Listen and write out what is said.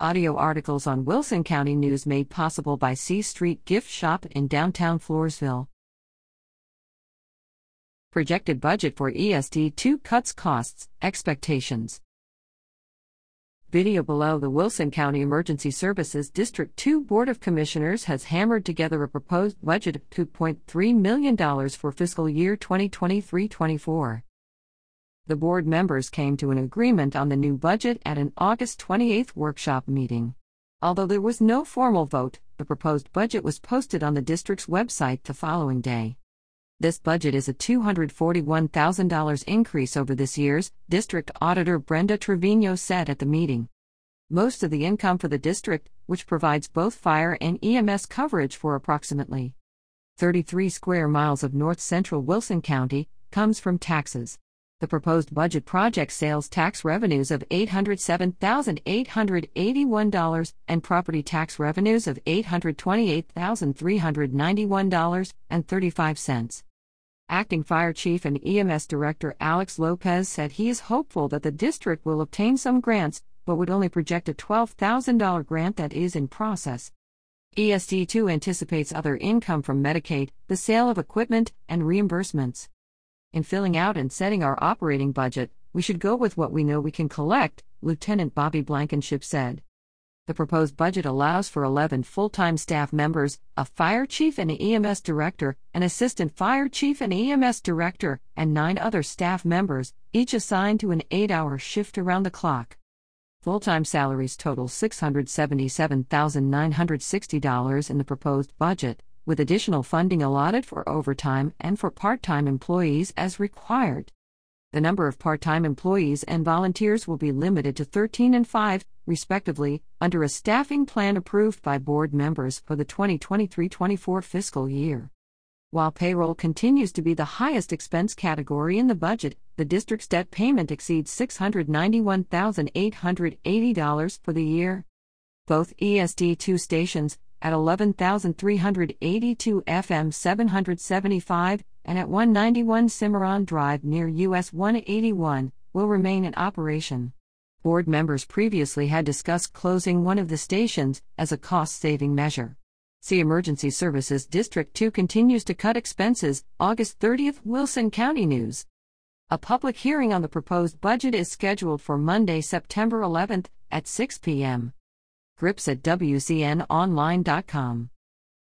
Audio articles on Wilson County News made possible by C Street Gift Shop in downtown Floresville. Projected budget for ESD 2 cuts costs, expectations. Video below The Wilson County Emergency Services District 2 Board of Commissioners has hammered together a proposed budget of $2.3 million for fiscal year 2023 24 the board members came to an agreement on the new budget at an August 28 workshop meeting. Although there was no formal vote, the proposed budget was posted on the district's website the following day. This budget is a $241,000 increase over this year's, District Auditor Brenda Treviño said at the meeting. Most of the income for the district, which provides both fire and EMS coverage for approximately 33 square miles of north central Wilson County, comes from taxes. The proposed budget projects sales tax revenues of $807,881 and property tax revenues of $828,391.35. Acting Fire Chief and EMS Director Alex Lopez said he is hopeful that the district will obtain some grants, but would only project a $12,000 grant that is in process. ESD 2 anticipates other income from Medicaid, the sale of equipment, and reimbursements. In filling out and setting our operating budget, we should go with what we know we can collect, Lieutenant Bobby Blankenship said. The proposed budget allows for 11 full time staff members, a fire chief and EMS director, an assistant fire chief and EMS director, and nine other staff members, each assigned to an eight hour shift around the clock. Full time salaries total $677,960 in the proposed budget, with additional funding allotted for overtime and for part time employees as required. The number of part time employees and volunteers will be limited to 13 and 5, respectively, under a staffing plan approved by board members for the 2023 24 fiscal year. While payroll continues to be the highest expense category in the budget, the district's debt payment exceeds $691,880 for the year. Both ESD 2 stations, at 11,382 FM 775 and at 191 Cimarron Drive near US 181 will remain in operation. Board members previously had discussed closing one of the stations as a cost saving measure. See Emergency Services District 2 continues to cut expenses, August 30th, Wilson County News. A public hearing on the proposed budget is scheduled for Monday, September 11th at 6 p.m. Grips at WCNOnline.com.